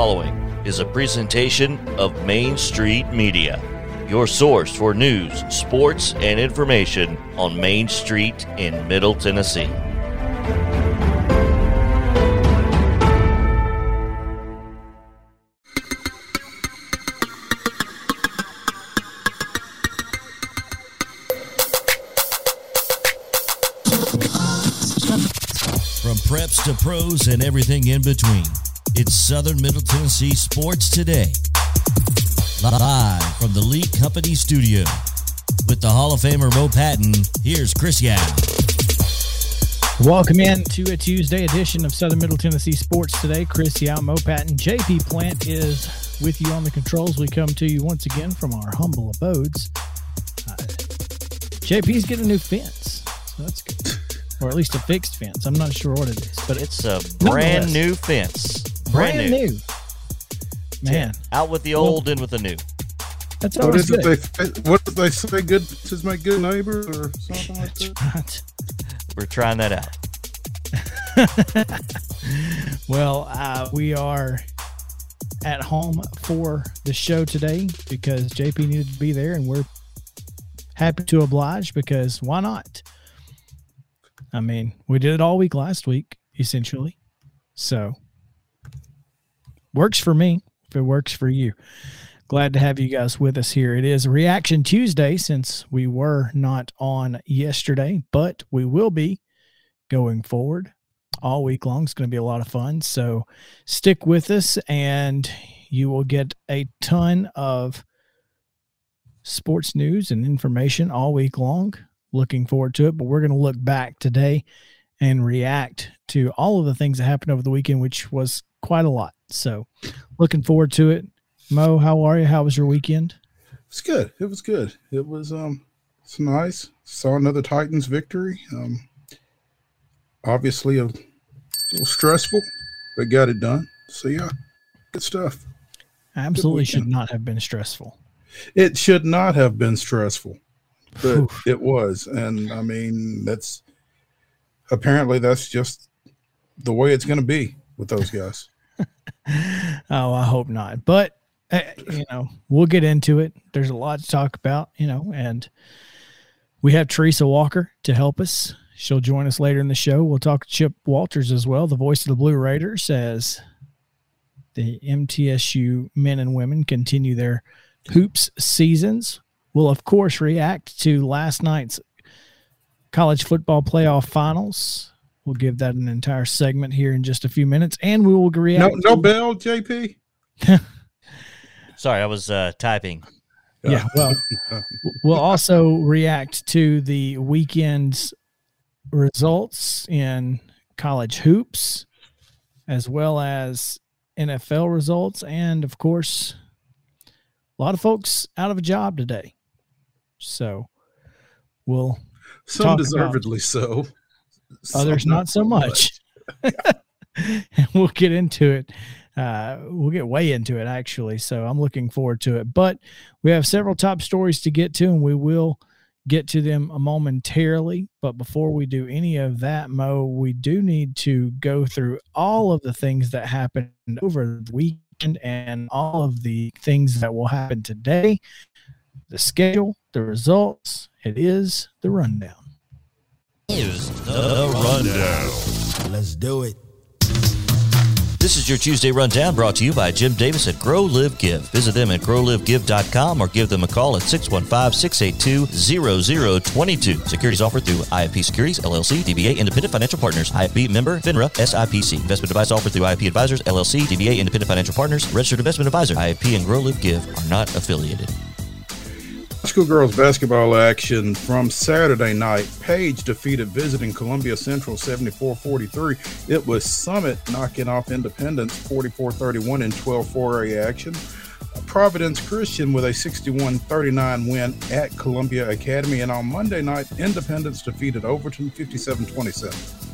following is a presentation of Main Street Media, your source for news, sports, and information on Main Street in Middle Tennessee. From preps to pros and everything in between, it's Southern Middle Tennessee Sports Today. Live from the Lee Company studio. With the Hall of Famer Mo Patton, here's Chris Yao. Welcome in to a Tuesday edition of Southern Middle Tennessee Sports Today. Chris Yao, Mo Patton, JP Plant is with you on the controls. We come to you once again from our humble abodes. Uh, JP's getting a new fence, so that's good. Or at least a fixed fence. I'm not sure what it is, but it's It's a brand new fence. Brand, new. Man, Out with the old, in with the new. that's What always is it good. they what did they say? Good is my good neighbor or something like that. right. We're trying that out. Well, uh, we are at home for the show today because JP needed to be there, and we're happy to oblige because why not? I mean, we did it all week last week, essentially. So, works for me if it works for you. Glad to have you guys with us here. It is Reaction Tuesday since we were not on yesterday, but we will be going forward all week long. It's going to be a lot of fun. So stick with us and you will get a ton of sports news and information all week long. Looking forward to it. But we're going to look back today and react to all of the things that happened over the weekend, which was quite a lot. So looking forward to it. Mo, how are you? How was your weekend? It's good. It was good. It was um it's nice. Saw another Titans victory. Um obviously a little stressful, but got it done. So yeah, good stuff. Absolutely should not have been stressful. It should not have been stressful, but Whew. it was. And I mean, that's apparently that's just the way it's going to be with those guys. Oh, I hope not. But uh, you know, we'll get into it. There's a lot to talk about, you know, and we have Teresa Walker to help us. She'll join us later in the show. We'll talk to Chip Walters as well, the voice of the Blue Raiders, as the MTSU men and women continue their hoops seasons. We'll of course react to last night's college football playoff finals. We'll give that an entire segment here in just a few minutes, and we will react. No, no to- bell, JP. Sorry, I was uh, typing. Yeah, well, we'll also react to the weekend's results in college hoops, as well as NFL results, and of course, a lot of folks out of a job today. So we'll Some talk deservedly so. Others Some not so much. and we'll get into it. Uh, we'll get way into it actually. So I'm looking forward to it. But we have several top stories to get to, and we will get to them momentarily. But before we do any of that, Mo, we do need to go through all of the things that happened over the weekend and all of the things that will happen today. The schedule, the results. It is the rundown. Here's the rundown. Let's do it. This is your Tuesday Rundown brought to you by Jim Davis at Grow Live Give. Visit them at growlivegive.com or give them a call at 615-682-0022. Securities offered through IFP Securities, LLC, DBA Independent Financial Partners, IFP member, FINRA, SIPC. Investment advice offered through IFP Advisors, LLC, DBA Independent Financial Partners, Registered Investment Advisor. IFP and Grow Live Give are not affiliated. School girls basketball action from Saturday night. Page defeated visiting Columbia Central 74-43. It was Summit knocking off Independence 44-31 in 12-4A action. Providence Christian with a 61-39 win at Columbia Academy. And on Monday night, Independence defeated Overton 57-27.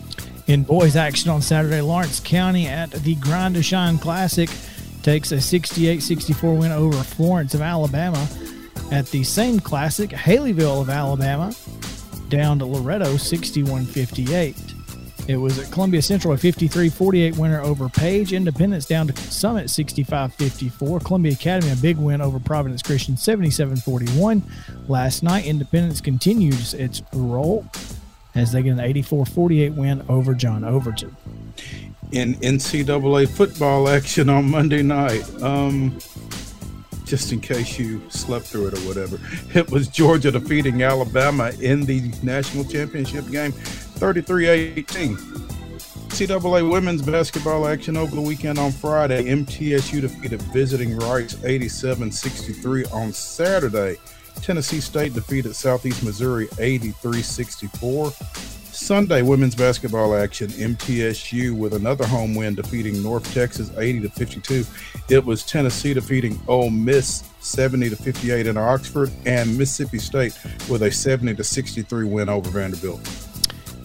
In boys action on Saturday, Lawrence County at the Grind to Shine Classic takes a 68 64 win over Florence of Alabama. At the same classic, Haleyville of Alabama down to Loretto 61 58. It was at Columbia Central, a 53 48 winner over Page. Independence down to Summit 65 54. Columbia Academy, a big win over Providence Christian 77 41. Last night, Independence continues its roll as they get an 84 48 win over John Overton. In NCAA football action on Monday night, um, just in case you slept through it or whatever. It was Georgia defeating Alabama in the national championship game 33 18. NCAA women's basketball action over the weekend on Friday. MTSU defeated visiting Rice 87 63 on Saturday. Tennessee State defeated Southeast Missouri 83 64. Sunday women's basketball action, MTSU with another home win defeating North Texas 80 to 52. It was Tennessee defeating Ole Miss 70 to 58 in Oxford, and Mississippi State with a 70 to 63 win over Vanderbilt.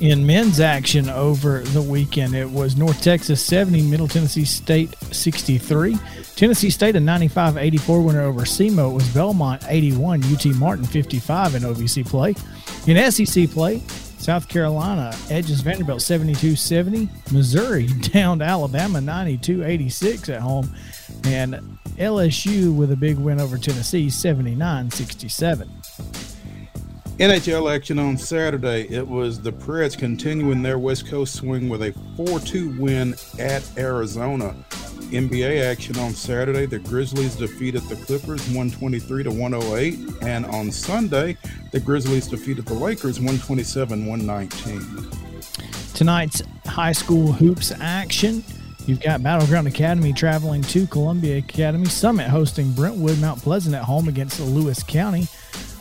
In men's action over the weekend, it was North Texas 70, Middle Tennessee State 63. Tennessee State a 95 84 winner over SEMO. It was Belmont 81, UT Martin 55 in OVC play. In SEC play, South Carolina edges Vanderbilt 72 70. Missouri down to Alabama 92 86 at home. And LSU with a big win over Tennessee 79 67. NHL action on Saturday. It was the Preds continuing their West Coast swing with a 4 2 win at Arizona. NBA action on Saturday. The Grizzlies defeated the Clippers 123 to 108. And on Sunday, the Grizzlies defeated the Lakers 127 119. Tonight's high school hoops action. You've got Battleground Academy traveling to Columbia Academy. Summit hosting Brentwood Mount Pleasant at home against Lewis County.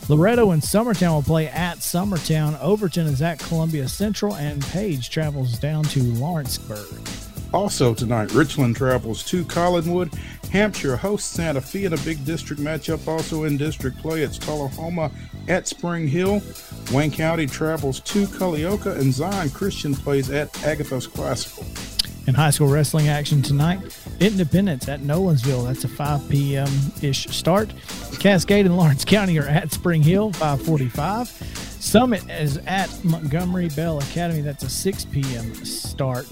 Loretto and Summertown will play at Summertown. Overton is at Columbia Central, and Page travels down to Lawrenceburg. Also tonight, Richland travels to Collinwood. Hampshire hosts Santa Fe in a big district matchup. Also in district play, it's Tullahoma at Spring Hill. Wayne County travels to Culleoka, and Zion Christian plays at Agathos Classical. High school wrestling action tonight, Independence at Nolensville. That's a 5 p.m. ish start. Cascade and Lawrence County are at Spring Hill, 545. Summit is at Montgomery Bell Academy. That's a 6 p.m. start.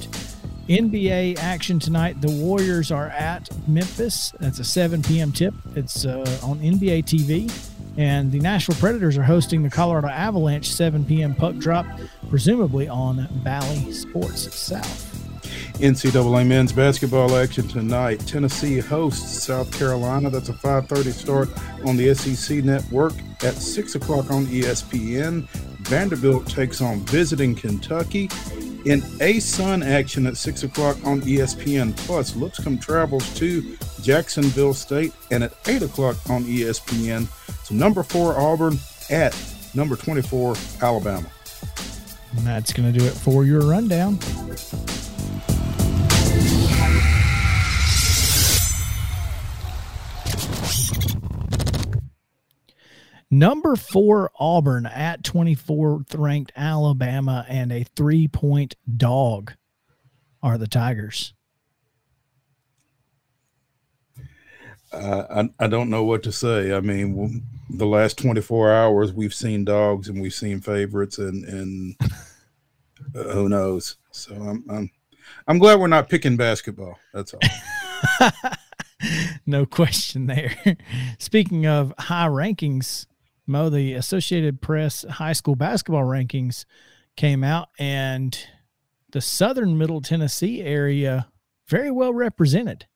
NBA action tonight. The Warriors are at Memphis. That's a 7 p.m. tip. It's uh, on NBA TV. And the Nashville Predators are hosting the Colorado Avalanche 7 p.m. puck drop, presumably on Bally Sports South. NCAA men's basketball action tonight. Tennessee hosts South Carolina. That's a 5:30 start on the SEC network. At six o'clock on ESPN, Vanderbilt takes on visiting Kentucky. In ASUN action at 6 o'clock on ESPN Plus, Lipscomb travels to Jacksonville State, and at 8 o'clock on ESPN, So number 4 Auburn at number 24 Alabama. And that's going to do it for your rundown. Number four, Auburn at 24th ranked Alabama and a three point dog are the Tigers. Uh, I, I don't know what to say. I mean, the last 24 hours, we've seen dogs and we've seen favorites, and, and uh, who knows? So I'm, I'm, I'm glad we're not picking basketball. That's all. no question there. Speaking of high rankings, Mo, the Associated Press high school basketball rankings came out, and the southern Middle Tennessee area very well represented.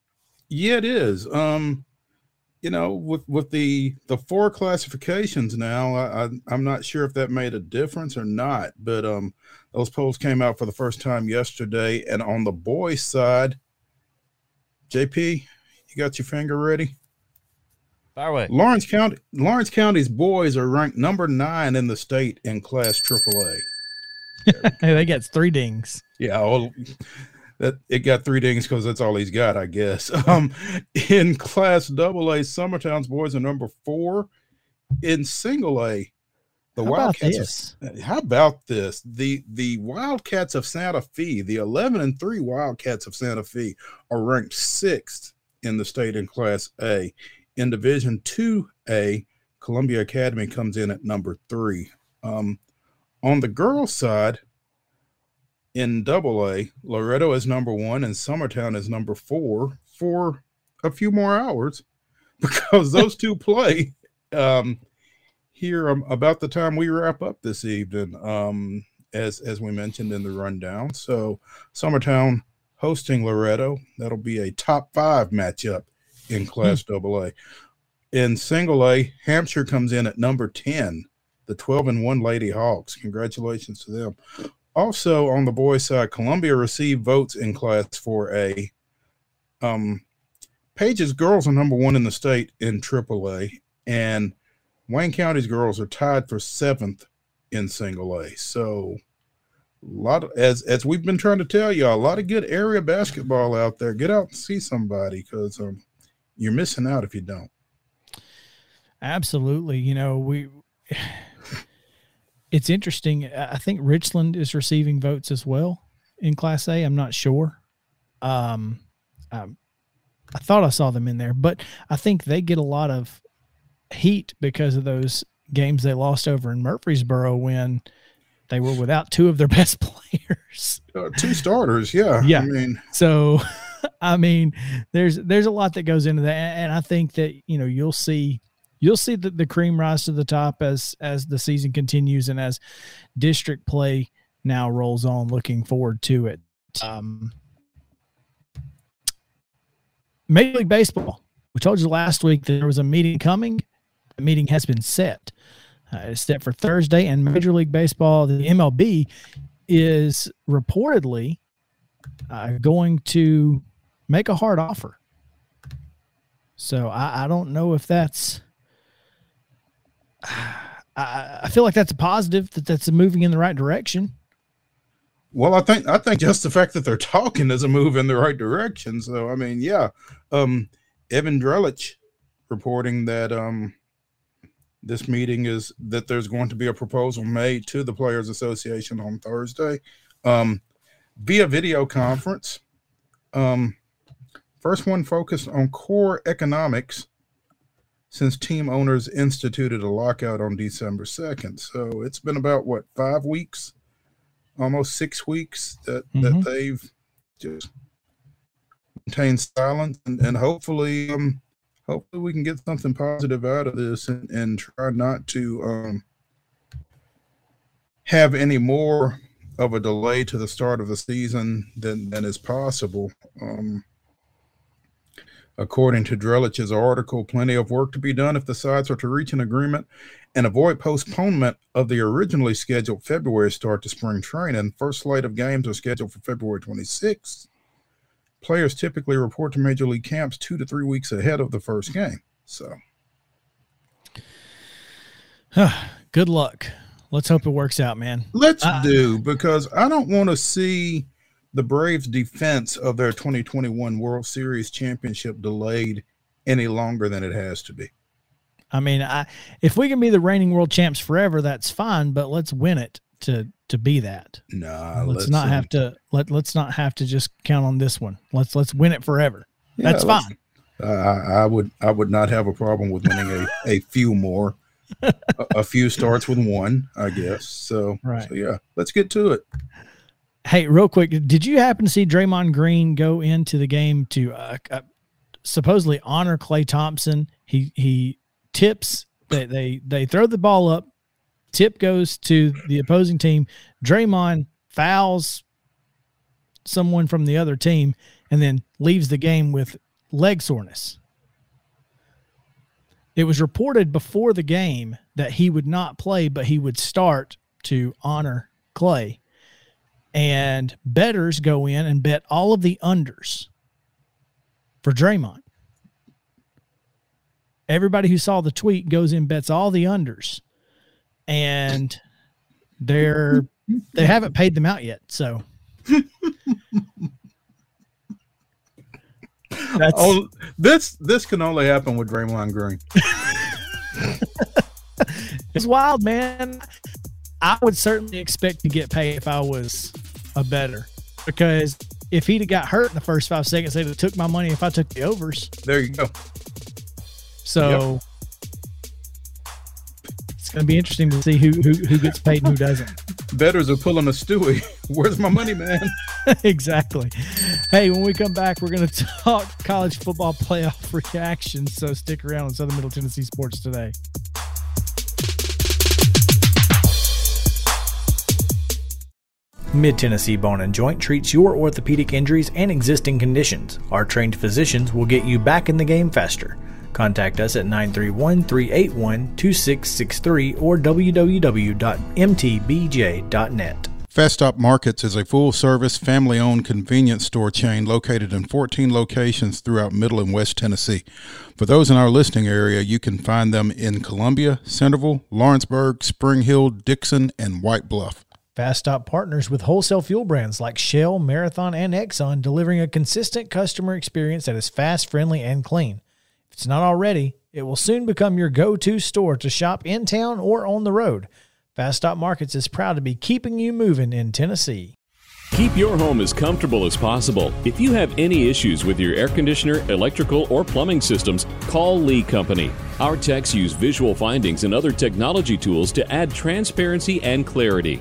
Yeah, it is. Um, you know, with with the the four classifications now, I, I I'm not sure if that made a difference or not, but um, those polls came out for the first time yesterday, and on the boys' side, JP, you got your finger ready? Fire away. Lawrence County Lawrence County's boys are ranked number nine in the state in class AAA. they got three dings. Yeah, well, that it got three dings because that's all he's got, I guess. Um, in class AA, Summertown's boys are number four. In single A, the How Wildcats. about Of, how about this? The the Wildcats of Santa Fe, the eleven and three Wildcats of Santa Fe, are ranked sixth in the state in Class A. In Division Two A, Columbia Academy comes in at number three. Um, on the girls' side, in double A, Loretto is number one and Summertown is number four for a few more hours because those two play um, here um, about the time we wrap up this evening, um, as as we mentioned in the rundown. So Summertown hosting Loretto. That'll be a top five matchup in Class hmm. Double A. In Single A, Hampshire comes in at number ten, the twelve and one Lady Hawks. Congratulations to them. Also on the boys' side, Columbia received votes in Class 4A. Um, Page's girls are number one in the state in AAA, and Wayne County's girls are tied for seventh in Single A. So, a lot of, as as we've been trying to tell y'all, a lot of good area basketball out there. Get out and see somebody because um, you're missing out if you don't. Absolutely, you know we it's interesting. I think Richland is receiving votes as well in Class A. I'm not sure. Um, um, I thought I saw them in there, but I think they get a lot of heat because of those games they lost over in Murfreesboro when they were without two of their best players. Uh, two starters, yeah. Yeah. I mean, so I mean, there's there's a lot that goes into that, and I think that you know you'll see you'll see the, the cream rise to the top as as the season continues and as district play now rolls on. Looking forward to it. Um, Major League Baseball. We told you last week that there was a meeting coming. The meeting has been set. Uh, it's set for Thursday, and Major League Baseball, the MLB, is reportedly uh, going to make a hard offer. So I, I don't know if that's I, I feel like that's a positive that that's moving in the right direction. Well, I think I think just the fact that they're talking is a move in the right direction. So I mean, yeah. Um, Evan Drellich reporting that um, this meeting is that there's going to be a proposal made to the Players Association on Thursday um, via video conference. Um, first one focused on core economics since team owners instituted a lockout on December 2nd. So it's been about what, five weeks, almost six weeks that, mm-hmm. that they've just maintained silence and, and hopefully, um, hopefully we can get something positive out of this and, and try not to, um, have any more of a delay to the start of the season than, than is possible. Um, According to Drellich's article, plenty of work to be done if the sides are to reach an agreement and avoid postponement of the originally scheduled February start to spring training. First slate of games are scheduled for February 26th. Players typically report to major league camps two to three weeks ahead of the first game. So, good luck. Let's hope it works out, man. Let's uh, do because I don't want to see the Braves' defense of their 2021 World Series championship delayed any longer than it has to be. I mean, I if we can be the reigning world champs forever, that's fine. But let's win it to to be that. Nah, let's, let's not have uh, to let let's not have to just count on this one. Let's let's win it forever. Yeah, that's fine. I, I would I would not have a problem with winning a, a few more. a, a, few starts with one, I guess. So, right. so yeah, let's get to it. Hey, real quick, did you happen to see Draymond Green go into the game to uh, uh, supposedly honor Klay Thompson? He he tips they they they throw the ball up, tip goes to the opposing team. Draymond fouls someone from the other team and then leaves the game with leg soreness. It was reported before the game that he would not play, but he would start to honor Klay and betters go in and bet all of the unders for Draymond. Everybody who saw the tweet goes in bets all the unders, and they're they haven't paid them out yet. So that's oh, this this can only happen with Draymond Green. it's wild, man. I would certainly expect to get paid if I was a better because if he'd have got hurt in the first five seconds, they'd have took my money if I took the overs. There you go. So yep. it's going to be interesting to see who, who who gets paid and who doesn't. betters are pulling a Stewie. Where's my money, man? exactly. Hey, when we come back, we're going to talk college football playoff reactions. So stick around on Southern Middle Tennessee Sports today. Mid Tennessee Bone and Joint treats your orthopedic injuries and existing conditions. Our trained physicians will get you back in the game faster. Contact us at 931 381 2663 or www.mtbj.net. Fast Stop Markets is a full service, family owned convenience store chain located in 14 locations throughout Middle and West Tennessee. For those in our listening area, you can find them in Columbia, Centerville, Lawrenceburg, Spring Hill, Dixon, and White Bluff. Fast Stop partners with wholesale fuel brands like Shell, Marathon, and Exxon, delivering a consistent customer experience that is fast, friendly, and clean. If it's not already, it will soon become your go to store to shop in town or on the road. Fast Stop Markets is proud to be keeping you moving in Tennessee. Keep your home as comfortable as possible. If you have any issues with your air conditioner, electrical, or plumbing systems, call Lee Company. Our techs use visual findings and other technology tools to add transparency and clarity.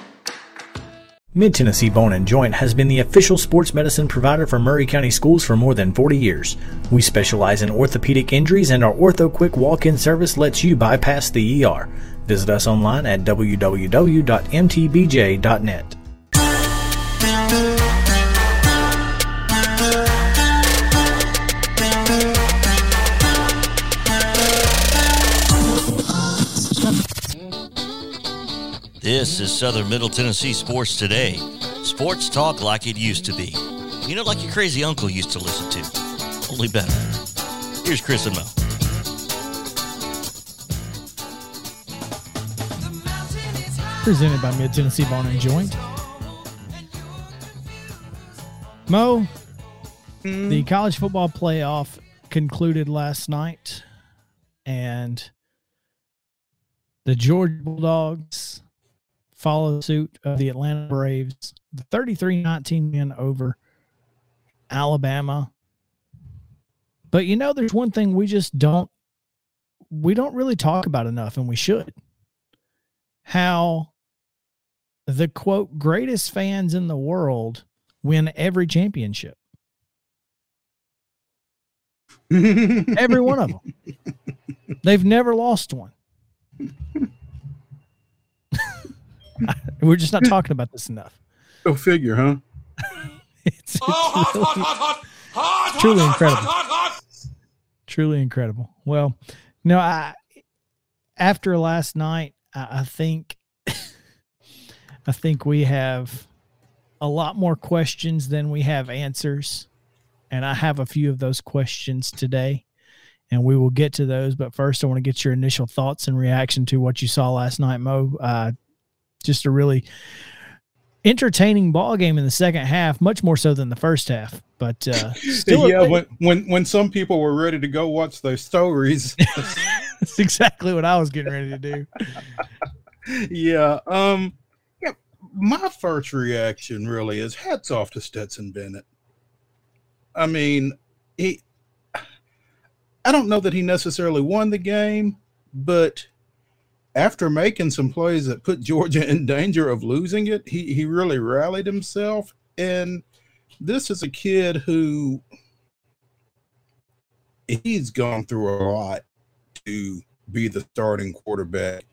Mid Tennessee Bone and Joint has been the official sports medicine provider for Maury County schools for more than 40 years. We specialize in orthopedic injuries, and our Ortho Quick walk in service lets you bypass the ER. Visit us online at www.mtbj.net. This is Southern Middle Tennessee Sports Today. Sports talk like it used to be. You know, like your crazy uncle used to listen to. Only better. Here's Chris and Mo. Presented by Mid Tennessee Bone and Joint. Mo, hmm? the college football playoff concluded last night, and the Georgia Bulldogs follow suit of the Atlanta Braves, the 33-19 win over Alabama. But you know, there's one thing we just don't we don't really talk about enough, and we should. How the quote greatest fans in the world win every championship. every one of them. They've never lost one. We're just not talking about this enough. Go figure, huh? it's, it's really, truly incredible. Truly incredible. Well, no, I after last night, I, I think I think we have a lot more questions than we have answers. And I have a few of those questions today, and we will get to those. But first, I want to get your initial thoughts and reaction to what you saw last night, Mo. Uh, just a really entertaining ball game in the second half, much more so than the first half. But uh, still, yeah, when when when some people were ready to go watch those stories, that's exactly what I was getting ready to do. yeah, um, yeah. My first reaction really is hats off to Stetson Bennett. I mean, he. I don't know that he necessarily won the game, but after making some plays that put Georgia in danger of losing it, he, he really rallied himself. And this is a kid who he's gone through a lot to be the starting quarterback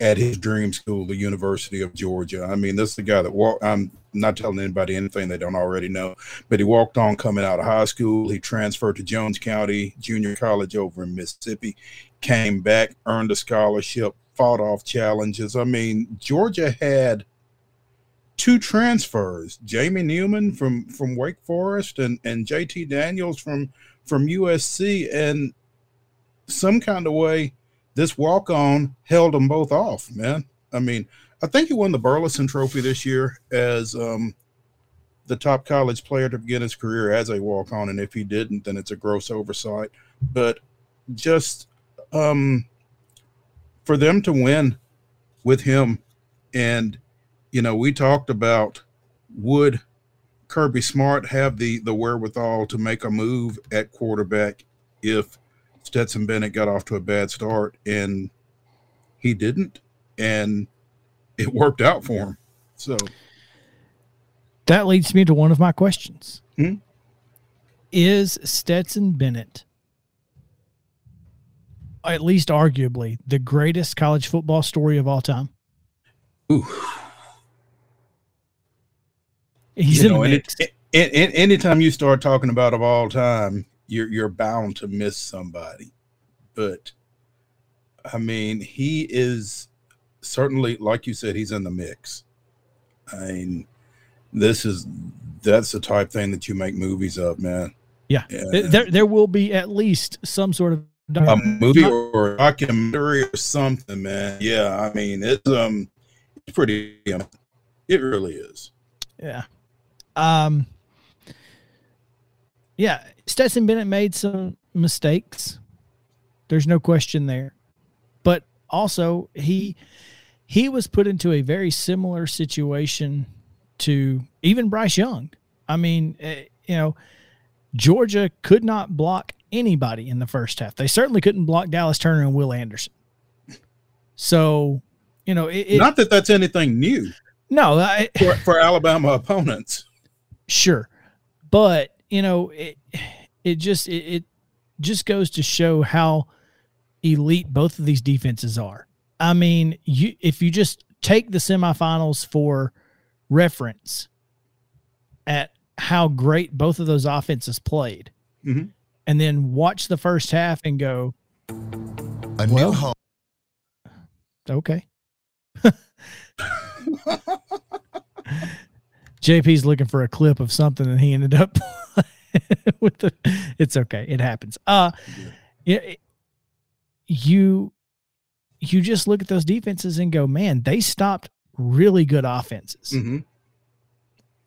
at his dream school, the University of Georgia. I mean, this is the guy that walked. I'm not telling anybody anything they don't already know, but he walked on coming out of high school. He transferred to Jones County Junior College over in Mississippi, came back, earned a scholarship, fought off challenges. I mean, Georgia had two transfers, Jamie Newman from from Wake Forest and and JT Daniels from from USC, and some kind of way this walk on held them both off. Man, I mean, I think he won the Burlsworth Trophy this year as um, the top college player to begin his career as a walk on, and if he didn't, then it's a gross oversight. But just um, for them to win with him and you know, we talked about would Kirby Smart have the the wherewithal to make a move at quarterback if Stetson Bennett got off to a bad start and he didn't and it worked out for him. So that leads me to one of my questions. Hmm? Is Stetson Bennett at least arguably the greatest college football story of all time? Ooh. He's you in know, the mix. It, it, it, anytime you start talking about of all time, you're you're bound to miss somebody. But I mean, he is certainly, like you said, he's in the mix. I mean, this is that's the type thing that you make movies of, man. Yeah, Yeah. there there will be at least some sort of A movie or a documentary or something, man. Yeah, I mean, it's um, it's pretty. Um, it really is. Yeah. Um Yeah, Stetson Bennett made some mistakes. There's no question there. But also he he was put into a very similar situation to even Bryce Young. I mean, eh, you know, Georgia could not block anybody in the first half. They certainly couldn't block Dallas Turner and Will Anderson. So, you know, it, it, Not that that's anything new no, I, for, for Alabama opponents. sure but you know it it just it, it just goes to show how elite both of these defenses are i mean you if you just take the semifinals for reference at how great both of those offenses played Mhm. And then watch the first half and go A Well- new home. okay JP's looking for a clip of something and he ended up with the it's okay. It happens. Uh yeah, it- you you just look at those defenses and go, "Man, they stopped really good offenses." hmm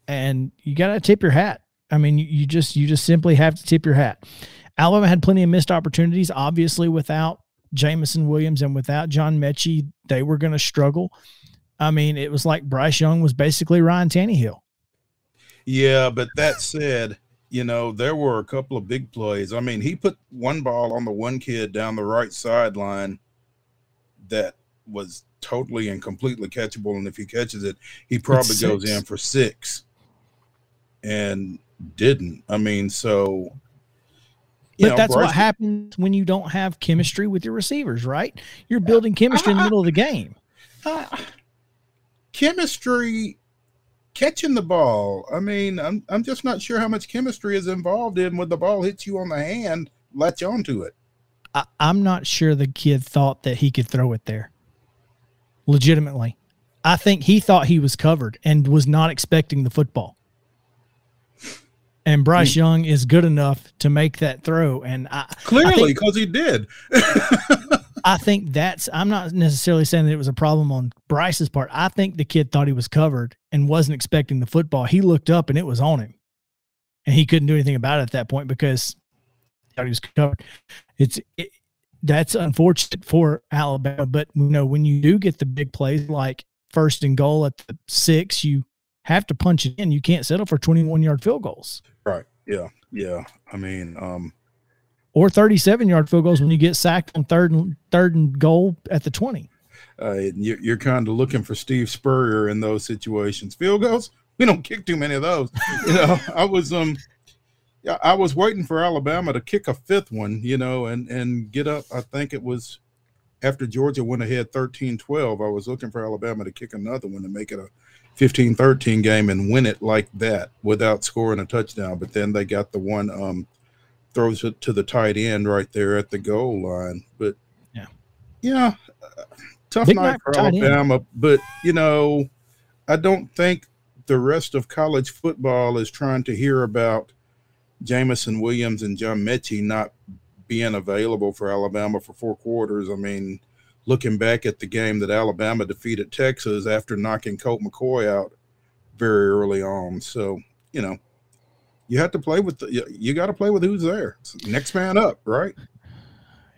And you got to tip your hat. I mean, you, you just you just simply have to tip your hat. Alabama had plenty of missed opportunities obviously without Jameson Williams and without John Metchie, they were going to struggle. I mean, it was like Bryce Young was basically Ryan Tannehill. Yeah, but that said, you know, there were a couple of big plays. I mean, he put one ball on the one kid down the right sideline that was totally and completely catchable. And if he catches it, he probably goes in for six and didn't. I mean, so. But know, that's what happens when you don't have chemistry with your receivers, right? You're building chemistry in the middle of the game. chemistry catching the ball. I mean, I'm I'm just not sure how much chemistry is involved in when the ball hits you on the hand, latch onto it. I, I'm not sure the kid thought that he could throw it there. Legitimately. I think he thought he was covered and was not expecting the football. And Bryce hmm. Young is good enough to make that throw. And I, Clearly, because he did. I think that's I'm not necessarily saying that it was a problem on Bryce's part. I think the kid thought he was covered and wasn't expecting the football. He looked up and it was on him. And he couldn't do anything about it at that point because he thought he was covered. It's it, that's unfortunate for Alabama, but you know when you do get the big plays like first and goal at the 6, you have to punch it in. You can't settle for 21-yard field goals right. Yeah. Yeah. I mean, um, or 37-yard field goals when you get sacked on third and third and goal at the 20. uh, you're, you're kind of looking for Steve Spurrier in those situations. Field goals, we don't kick too many of those. You know, I was um, yeah, I was waiting for Alabama to kick a fifth one. You know, and and get up. I think it was after Georgia went ahead 13-12. I was looking for Alabama to kick another one to make it a 15-13 game and win it like that without scoring a touchdown. But then they got the one um, throws it to the tight end right there at the goal line. But Yeah. yeah, uh, tough Big night night for for tight end. Alabama. But you know, I don't think the rest of college football is trying to hear about Jameson Williams and John Metchie not being available for Alabama for four quarters. I mean, looking back at the game that Alabama defeated Texas after knocking Colt McCoy out very early on. So, you know, you have to play with the, you got to play with who's there. Next man up, right?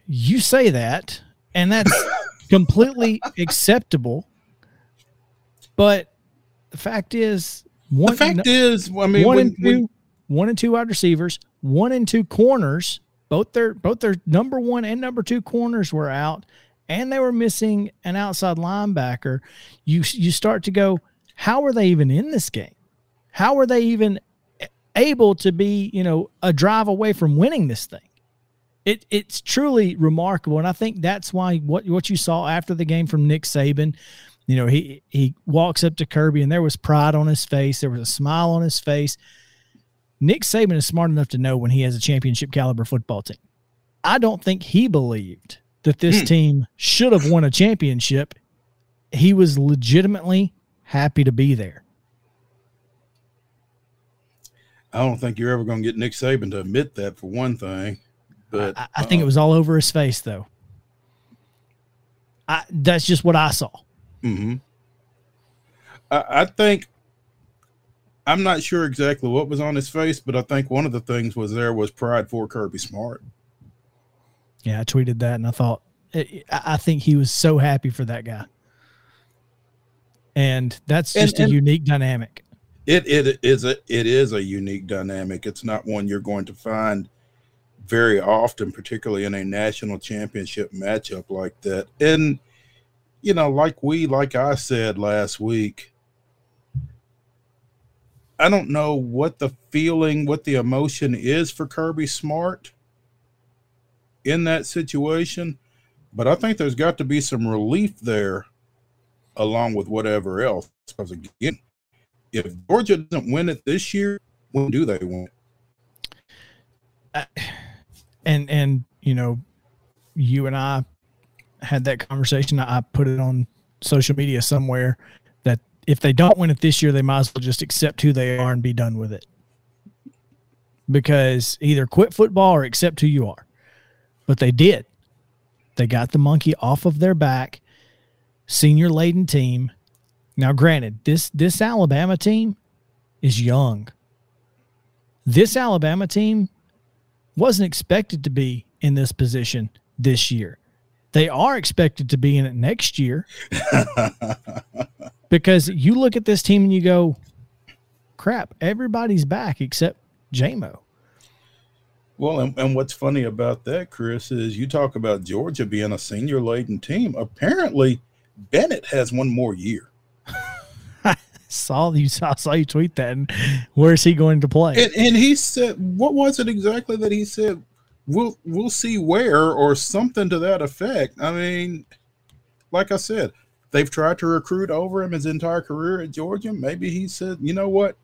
You say that, and that's completely acceptable. But the fact is, one the fact is, I mean, one when, and two, when, one and two wide receivers, one and two corners. Both their both their number one and number two corners were out, and they were missing an outside linebacker. You you start to go, how are they even in this game? How are they even able to be, you know, a drive away from winning this thing. It, it's truly remarkable, and I think that's why what what you saw after the game from Nick Saban, you know, he he walks up to Kirby and there was pride on his face, there was a smile on his face. Nick Saban is smart enough to know when he has a championship caliber football team. I don't think he believed that this hmm. team should have won a championship. He was legitimately happy to be there. I don't think you're ever going to get Nick Saban to admit that for one thing. But I, I think uh, it was all over his face, though. I, that's just what I saw. Hmm. I, I think I'm not sure exactly what was on his face, but I think one of the things was there was pride for Kirby Smart. Yeah, I tweeted that, and I thought eh, I think he was so happy for that guy, and that's just and, and, a unique dynamic. It it is a it is a unique dynamic. It's not one you're going to find very often, particularly in a national championship matchup like that. And you know, like we like I said last week, I don't know what the feeling, what the emotion is for Kirby Smart in that situation, but I think there's got to be some relief there along with whatever else. Because again, if Georgia doesn't win it this year, when do they win it? and and you know, you and I had that conversation. I put it on social media somewhere that if they don't win it this year, they might as well just accept who they are and be done with it. Because either quit football or accept who you are. But they did. They got the monkey off of their back, senior laden team, now, granted, this this Alabama team is young. This Alabama team wasn't expected to be in this position this year. They are expected to be in it next year. because you look at this team and you go, crap, everybody's back except JMO. Well, and, and what's funny about that, Chris, is you talk about Georgia being a senior laden team. Apparently, Bennett has one more year saw you saw, saw you tweet that. And where's he going to play? And, and he said, what was it exactly that he said? We'll we'll see where or something to that effect. I mean, like I said, they've tried to recruit over him his entire career at Georgia. Maybe he said, you know what?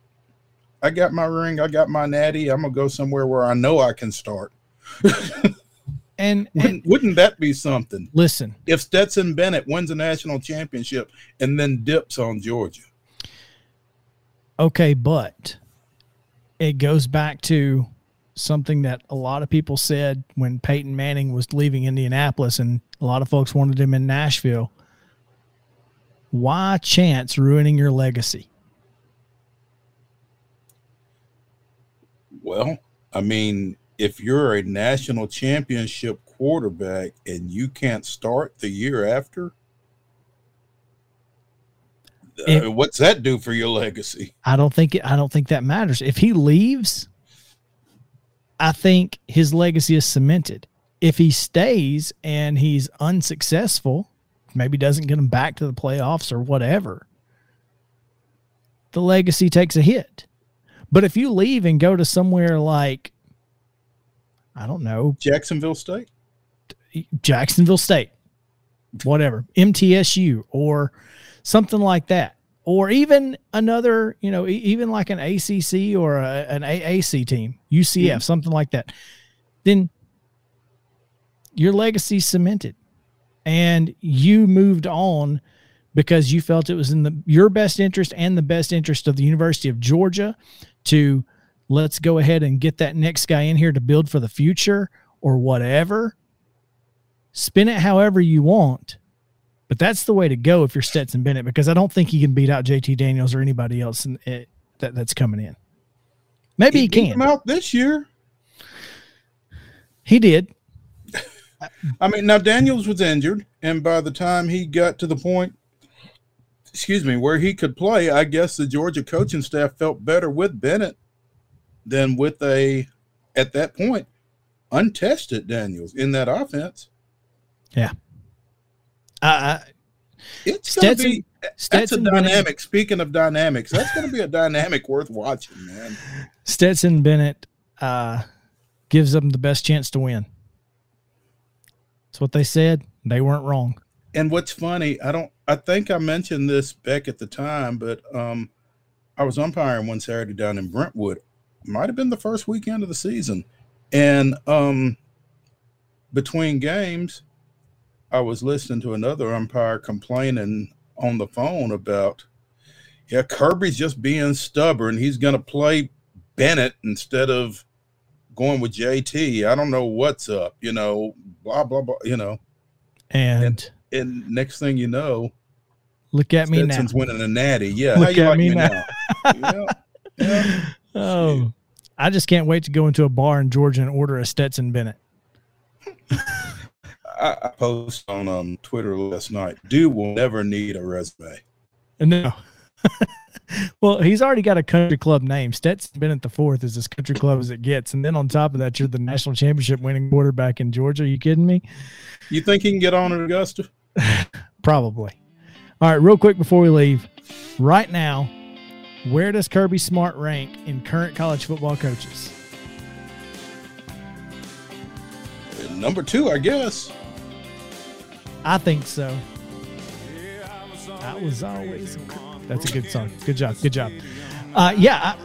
I got my ring, I got my natty. I'm gonna go somewhere where I know I can start. and, wouldn't, wouldn't, that be something? Listen, if Stetson Bennett wins a national championship and then dips on Georgia, Okay, but it goes back to something that a lot of people said when Peyton Manning was leaving Indianapolis and a lot of folks wanted him in Nashville. Why chance ruining your legacy? Well, I mean, if you're a national championship quarterback and you can't start the year after, uh, what's that do for your legacy? I don't think it, I don't think that matters. If he leaves, I think his legacy is cemented. If he stays and he's unsuccessful, maybe doesn't get him back to the playoffs or whatever, the legacy takes a hit. But if you leave and go to somewhere like, I don't know, Jacksonville State, Jacksonville State, whatever, MTSU, or something like that. Or even another, you know, even like an ACC or a, an AAC team, UCF, mm-hmm. something like that. Then your legacy cemented and you moved on because you felt it was in the your best interest and the best interest of the University of Georgia to let's go ahead and get that next guy in here to build for the future or whatever. Spin it however you want. But that's the way to go if you're Stetson Bennett because I don't think he can beat out JT Daniels or anybody else in, it, that, that's coming in. Maybe he, he can. out this year. He did. I mean, now Daniels was injured, and by the time he got to the point, excuse me, where he could play, I guess the Georgia coaching staff felt better with Bennett than with a, at that point, untested Daniels in that offense. Yeah. Uh, it's going to be that's a dynamic. Bennett, speaking of dynamics, that's going to be a dynamic worth watching, man. Stetson Bennett uh, gives them the best chance to win. That's what they said. They weren't wrong. And what's funny, I don't. I think I mentioned this back at the time, but um, I was umpiring one Saturday down in Brentwood. Might have been the first weekend of the season, and um, between games, I was listening to another umpire complaining on the phone about, yeah, Kirby's just being stubborn. He's going to play Bennett instead of going with JT. I don't know what's up, you know, blah, blah, blah, you know. And, and, and next thing you know, look at me now. Stetson's winning a natty. Yeah. Look at like me, me now. now? yeah, yeah. Oh, I just can't wait to go into a bar in Georgia and order a Stetson Bennett. I, I posted on um, Twitter last night. Dude will never need a resume. No. well, he's already got a country club name. Stetson Bennett the fourth is as country club as it gets, and then on top of that, you're the national championship winning quarterback in Georgia. Are you kidding me? You think he can get on at Augusta? Probably. All right, real quick before we leave, right now, where does Kirby Smart rank in current college football coaches? Number two, I guess. I think so. That was always. That's a good song. Good job. Good job. Uh, yeah,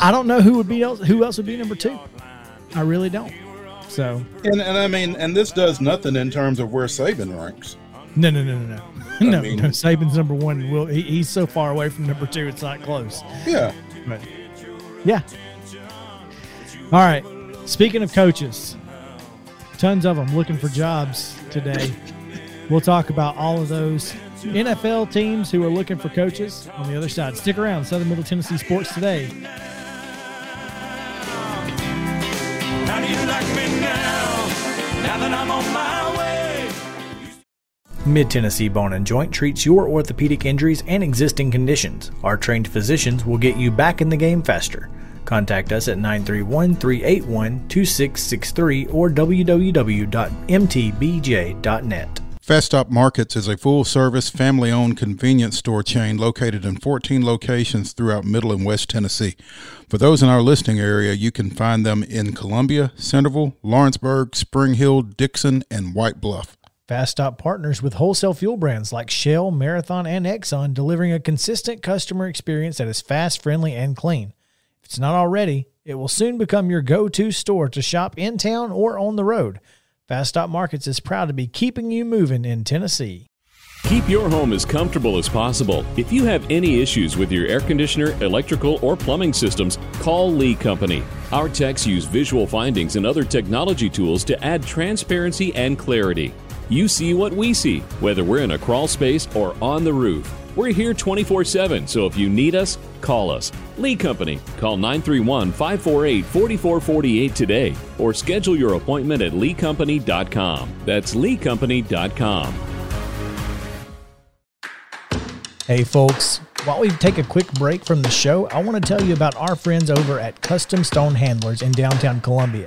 I, I don't know who would be else. Who else would be number two? I really don't. So. And and I mean, and this does nothing in terms of where Saban ranks. No, no, no, no, no. no, mean, no. Saban's number one. Will he, he's so far away from number two, it's not close. Yeah. But yeah. All right. Speaking of coaches, tons of them looking for jobs today. We'll talk about all of those NFL teams who are looking for coaches on the other side. Stick around, Southern Middle Tennessee Sports Today. Mid Tennessee Bone and Joint treats your orthopedic injuries and existing conditions. Our trained physicians will get you back in the game faster. Contact us at 931 381 2663 or www.mtbj.net. Fast Stop Markets is a full service, family owned convenience store chain located in 14 locations throughout Middle and West Tennessee. For those in our listening area, you can find them in Columbia, Centerville, Lawrenceburg, Spring Hill, Dickson, and White Bluff. Fast Stop partners with wholesale fuel brands like Shell, Marathon, and Exxon, delivering a consistent customer experience that is fast, friendly, and clean. If it's not already, it will soon become your go to store to shop in town or on the road. Fast Stop Markets is proud to be keeping you moving in Tennessee. Keep your home as comfortable as possible. If you have any issues with your air conditioner, electrical, or plumbing systems, call Lee Company. Our techs use visual findings and other technology tools to add transparency and clarity. You see what we see, whether we're in a crawl space or on the roof. We're here 24 7, so if you need us, call us. Lee Company. Call 931 548 4448 today or schedule your appointment at leecompany.com. That's leecompany.com. Hey, folks. While we take a quick break from the show, I want to tell you about our friends over at Custom Stone Handlers in downtown Columbia.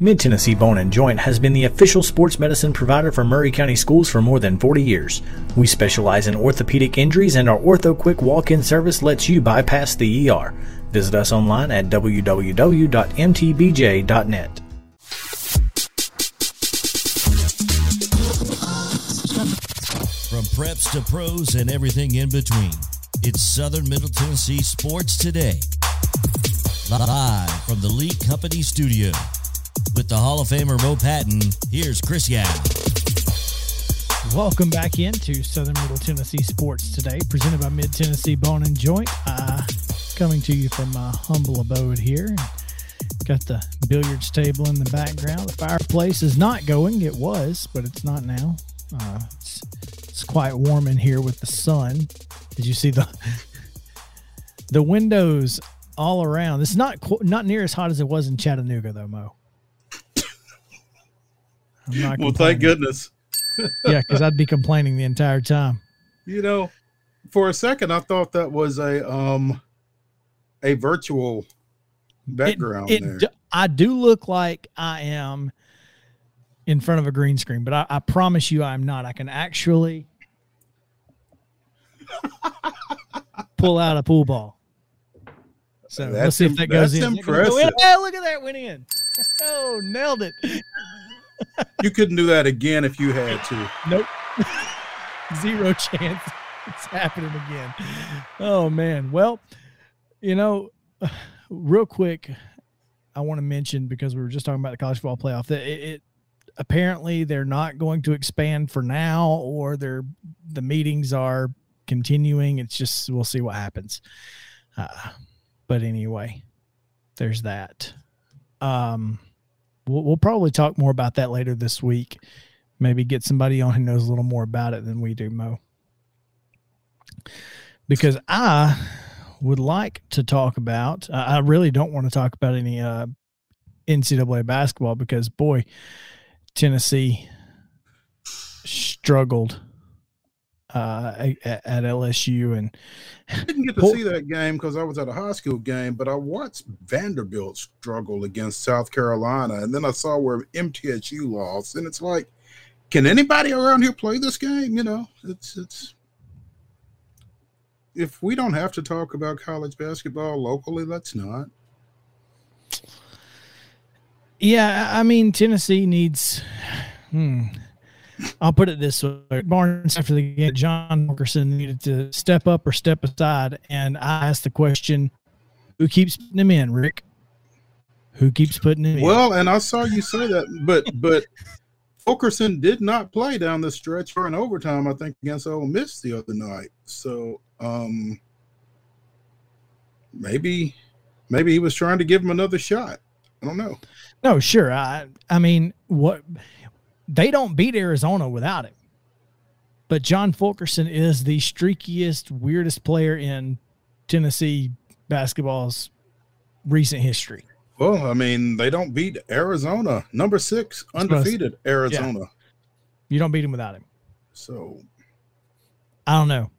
Mid Tennessee Bone and Joint has been the official sports medicine provider for Maury County schools for more than 40 years. We specialize in orthopedic injuries and our Ortho Quick walk-in service lets you bypass the ER. Visit us online at www.mtbj.net. From preps to pros and everything in between, it's Southern Middle Tennessee Sports Today. Live from the Lee Company Studio. With the Hall of Famer Mo Patton, here's Chris Yow. Welcome back into Southern Middle Tennessee Sports Today, presented by Mid Tennessee Bone and Joint. Uh, coming to you from my humble abode here. Got the billiards table in the background. The fireplace is not going. It was, but it's not now. Uh, it's, it's quite warm in here with the sun. Did you see the the windows all around? Is not not near as hot as it was in Chattanooga, though, Mo. Well, thank goodness. yeah, because I'd be complaining the entire time. You know, for a second, I thought that was a um a virtual background it, it, I do look like I am in front of a green screen, but I, I promise you I'm not. I can actually pull out a pool ball. So that's let's see if that goes in. Impressive. Go in. Oh, look at that went in. Oh, nailed it. You couldn't do that again if you had to. Nope. Zero chance it's happening again. Oh man. Well, you know, real quick, I want to mention because we were just talking about the college football playoff that it, it apparently they're not going to expand for now, or they're the meetings are continuing. It's just we'll see what happens. Uh, but anyway, there's that. Um, we'll, we'll probably talk more about that later this week. Maybe get somebody on who knows a little more about it than we do, Mo. Because I would like to talk about. I really don't want to talk about any uh, NCAA basketball because boy, Tennessee struggled uh, at, at, LSU and I didn't get to see that game because I was at a high school game, but I watched Vanderbilt struggle against South Carolina, and then I saw where MTSU lost, and it's like, can anybody around here play this game? You know, it's it's if we don't have to talk about college basketball locally, let's not. Yeah, I mean Tennessee needs. Hmm. I'll put it this way: Barnes after the game, John Wilkerson needed to step up or step aside, and I asked the question, "Who keeps putting him in, Rick? Who keeps putting him well, in?" Well, and I saw you say that, but but Fulkerson did not play down the stretch for an overtime, I think, against Ole Miss the other night. So um, maybe maybe he was trying to give him another shot. I don't know. No, sure. I I mean, what they don't beat Arizona without him. But John Fulkerson is the streakiest, weirdest player in Tennessee basketball's recent history. Well, I mean, they don't beat Arizona, number six, undefeated Arizona. Yeah. You don't beat him without him. So I don't know.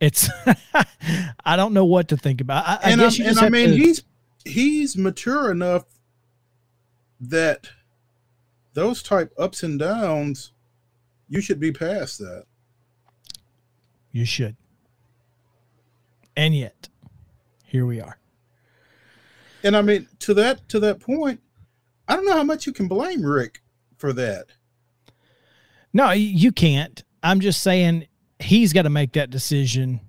It's I don't know what to think about. I, and I guess I, and I mean to, he's he's mature enough that those type ups and downs, you should be past that. You should. And yet, here we are. And I mean, to that to that point, I don't know how much you can blame Rick for that. No, you can't. I'm just saying he's got to make that decision.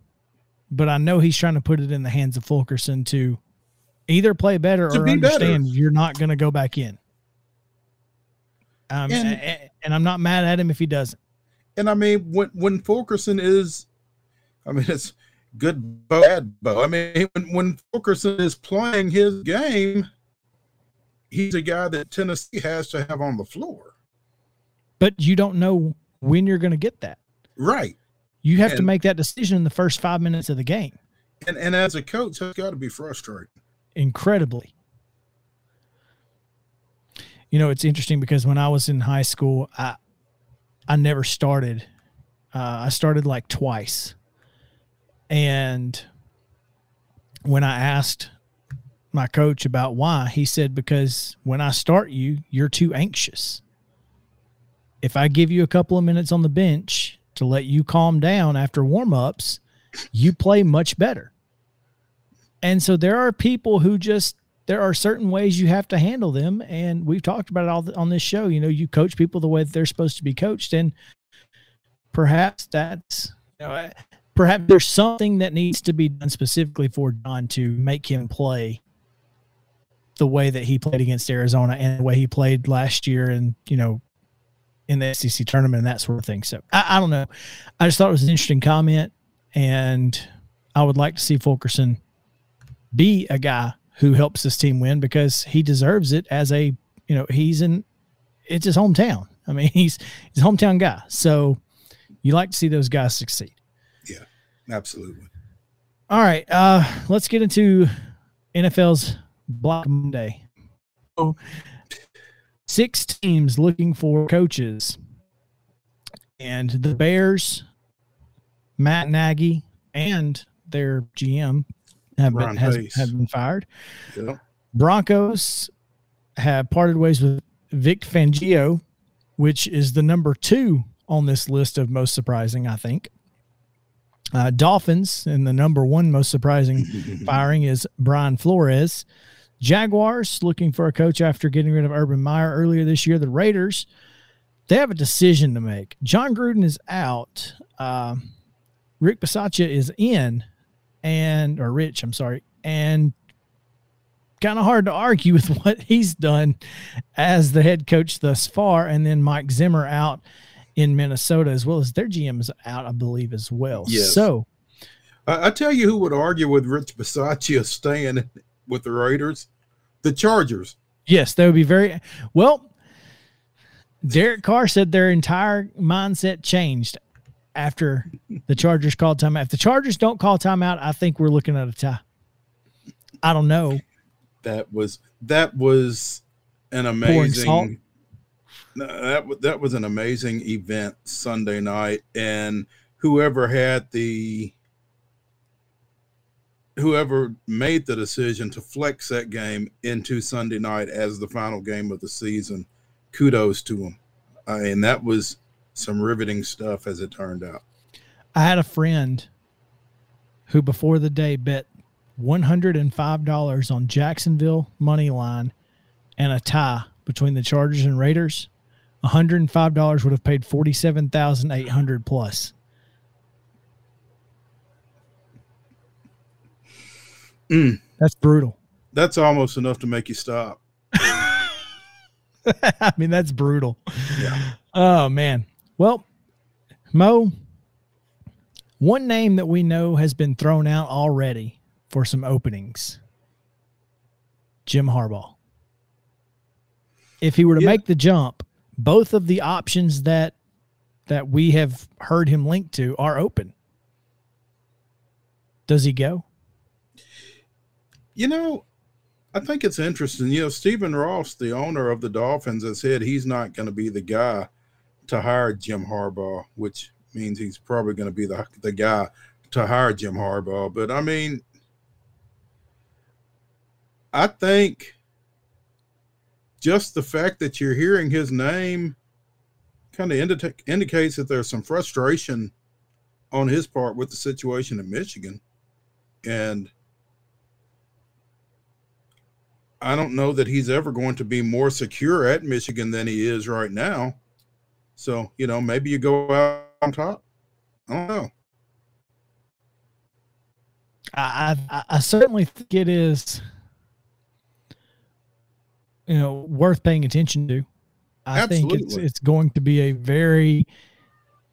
But I know he's trying to put it in the hands of Fulkerson to either play better to or understand better. you're not going to go back in. Um, and, and, I'm not mad at him if he doesn't. And I mean, when when Fulkerson is, I mean, it's good bow, bad bow. I mean, when, when Fulkerson is playing his game, he's a guy that Tennessee has to have on the floor. But you don't know when you're going to get that. Right. You have and, to make that decision in the first five minutes of the game. And and as a coach, that's got to be frustrating. Incredibly. You know, it's interesting because when I was in high school, I I never started. Uh, I started like twice, and when I asked my coach about why, he said because when I start you, you're too anxious. If I give you a couple of minutes on the bench, to let you calm down after warm-ups, you play much better. And so there are people who just there are certain ways you have to handle them and we've talked about it all on this show, you know, you coach people the way that they're supposed to be coached and perhaps that's you know, perhaps there's something that needs to be done specifically for John to make him play the way that he played against Arizona and the way he played last year and you know in the SEC tournament and that sort of thing. So I, I don't know. I just thought it was an interesting comment and I would like to see Fulkerson be a guy who helps this team win because he deserves it as a you know he's in it's his hometown. I mean he's he's a hometown guy. So you like to see those guys succeed. Yeah, absolutely. All right, uh, let's get into NFL's Black Monday. So, six teams looking for coaches, and the Bears, Matt Nagy, and their GM have been has, have been fired. Yeah. Broncos have parted ways with Vic Fangio, which is the number two on this list of most surprising, I think. Uh, Dolphins, and the number one most surprising firing is Brian Flores. Jaguars looking for a coach after getting rid of Urban Meyer earlier this year. The Raiders, they have a decision to make. Jon Gruden is out. Uh, Rick Bisaccia is in, and or Rich, I'm sorry, and kind of hard to argue with what he's done as the head coach thus far. And then Mike Zimmer out in Minnesota as well as their GM is out, I believe, as well. Yes. So I, I tell you who would argue with Rich Bisaccia staying with the Raiders? The Chargers. Yes, they would be very well. Derek Carr said their entire mindset changed after the Chargers called timeout. If the Chargers don't call timeout, I think we're looking at a tie. I don't know. That was that was an amazing that that was an amazing event Sunday night, and whoever had the whoever made the decision to flex that game into Sunday night as the final game of the season, kudos to them. Uh, and that was some riveting stuff as it turned out. I had a friend who before the day bet $105 on Jacksonville money line and a tie between the Chargers and Raiders. $105 would have paid 47,800 plus. Mm. That's brutal. That's almost enough to make you stop. I mean, that's brutal. Yeah. Oh man. Well, Mo, one name that we know has been thrown out already for some openings. Jim Harbaugh. If he were to Yeah. make the jump, both of the options that that we have heard him linked to are open. Does he go? You know, I think it's interesting. You know, Stephen Ross, the owner of the Dolphins, has said he's not going to be the guy to hire Jim Harbaugh, which means he's probably going to be the the guy to hire Jim Harbaugh. But I mean, I think just the fact that you're hearing his name kind of indica- indicates that there's some frustration on his part with the situation in Michigan. And I don't know that he's ever going to be more secure at Michigan than he is right now. So, you know, maybe you go out on top. I don't know. I, I I certainly think it is, you know, worth paying attention to. I think it's it's going to be a very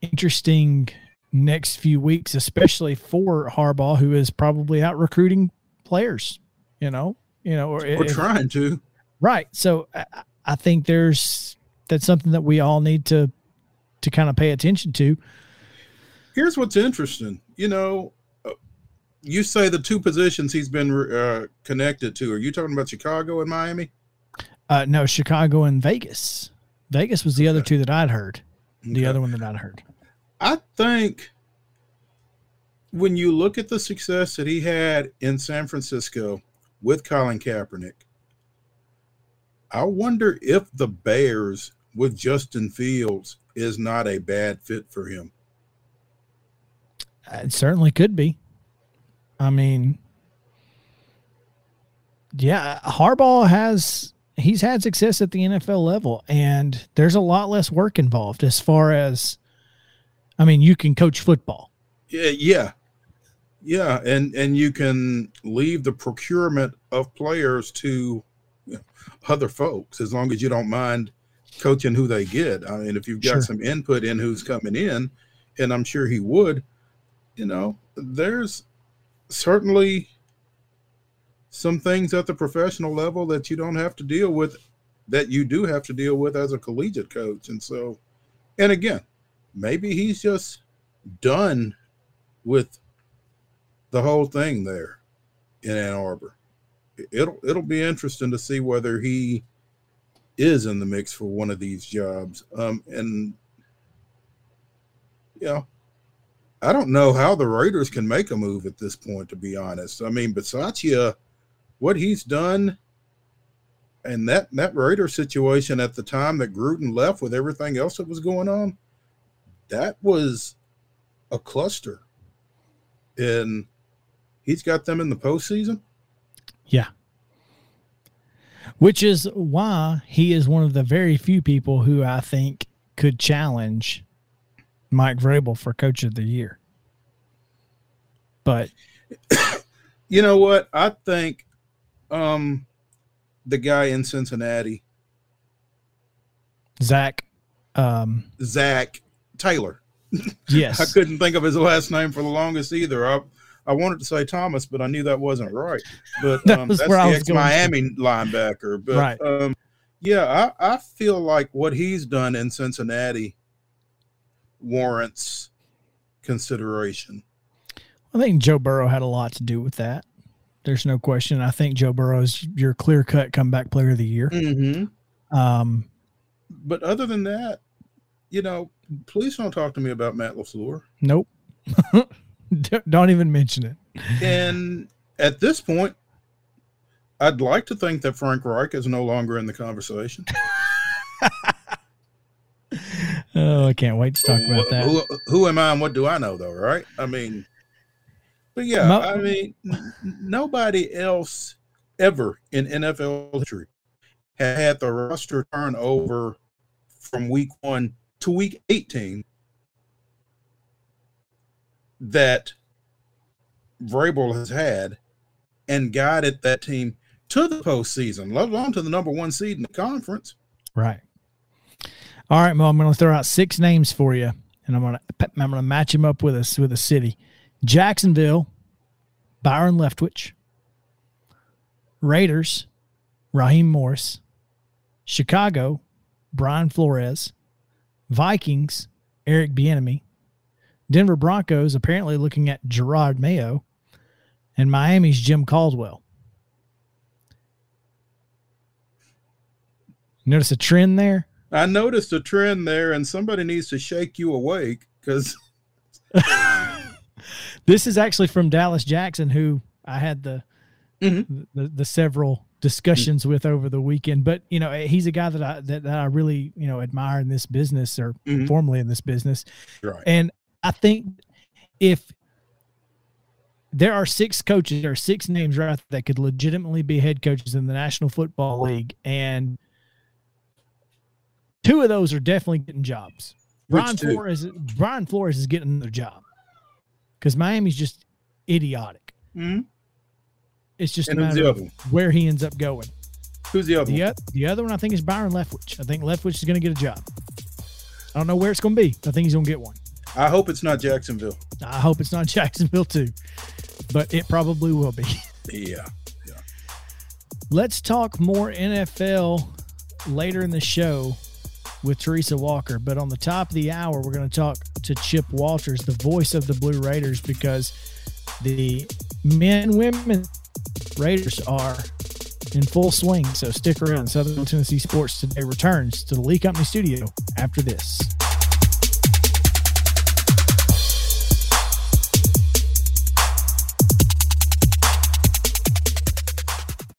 interesting next few weeks, especially for Harbaugh, who is probably out recruiting players. You know, you know, or We're if- trying to. right. So I, I think there's that's something that we all need to to kind of pay attention to. Here's what's interesting. You know, uh, you say the two positions he's been uh, connected to. Are you talking about Chicago and Miami? Uh, no, Chicago and Vegas. Vegas was the other two that I'd heard. The Okay. other one that I'd heard. I think when you look at the success that he had in San Francisco with Colin Kaepernick, I wonder if the Bears with Justin Fields is not a bad fit for him. It certainly could be. I mean, yeah, Harbaugh has he's had success at the NFL level, and there's a lot less work involved as far as I mean, you can coach football. Yeah, yeah, yeah, and and you can leave the procurement of players to you know, other folks as long as you don't mind coaching who they get. I mean, if you've got Sure. some input in who's coming in, and I'm sure he would, you know, there's certainly some things at the professional level that you don't have to deal with that you do have to deal with as a collegiate coach. And so, and again, maybe he's just done with the whole thing there in Ann Arbor. It'll it'll be interesting to see whether he is in the mix for one of these jobs. Um, and you know, I don't know how the Raiders can make a move at this point. To be honest, I mean, Bisaccia, what he's done, and that that Raider situation at the time that Gruden left with everything else that was going on, that was a cluster, and he's got them in the postseason. Yeah. Which is why he is one of the very few people who I think could challenge Mike Vrabel for coach of the year. But You know what? I think um the guy in Cincinnati, Zach, um, Zac Taylor. yes, I couldn't think of his last name for the longest either. I I wanted to say Thomas, but I knew that wasn't right. But um, that's the ex Miami linebacker. But Right. um, yeah, I, I feel like what he's done in Cincinnati warrants consideration. I think Joe Burrow had a lot to do with that. There's no question. I think Joe Burrow is your clear cut comeback player of the year. Mm-hmm. Um, But other than that, you know, please don't talk to me about Matt LaFleur. nope. Don't- even mention it. And at this point, I'd like to think that Frank Reich is no longer in the conversation. Oh, I can't wait to talk about that. Who, who am I and what do I know, though, right? I mean, but yeah, Mo- I mean, n- nobody else ever in NFL history had had the roster turn over from week one to week 18 that Vrabel has had and guided that team to the postseason, let alone to the number one seed in the conference. Right. All right, Mo. I'm going to throw out six names for you, and I'm going to I'm going to match them up with us with a city: Jacksonville, Byron Leftwich, Raiders, Raheem Morris, Chicago, Brian Flores, Vikings, Eric Bieniemy, Denver Broncos apparently looking at Jerod Mayo, and Miami's Jim Caldwell. Notice a trend there. I noticed a trend there, and somebody needs to shake you awake because This is actually from Dallas Jackson, who I had the Mhm. the, the several discussions with over the weekend. But you know, he's a guy that I that, that I really you know admire in this business or Mhm. formerly in this business. right. And I think if there are six coaches, there are six names right that could legitimately be head coaches in the National Football League, and two of those are definitely getting jobs. Which Brian two? Flores, Brian Flores is getting another job because Miami's just idiotic. Mhm. It's just And a matter of where he ends up going. Who's the other The, one? the other one I think is Byron Leftwich. I think Leftwich is going to get a job. I don't know where it's going to be. I think he's going to get one. I hope it's not Jacksonville. I hope it's not Jacksonville too, but it probably will be. Yeah. yeah. Let's talk more NFL later in the show with Teresa Walker. But on the top of the hour, we're going to talk to Chip Walters, the voice of the Blue Raiders, because the men women Raiders are in full swing. So stick around. Southern Tennessee Sports Today returns to the Lee Company studio after this.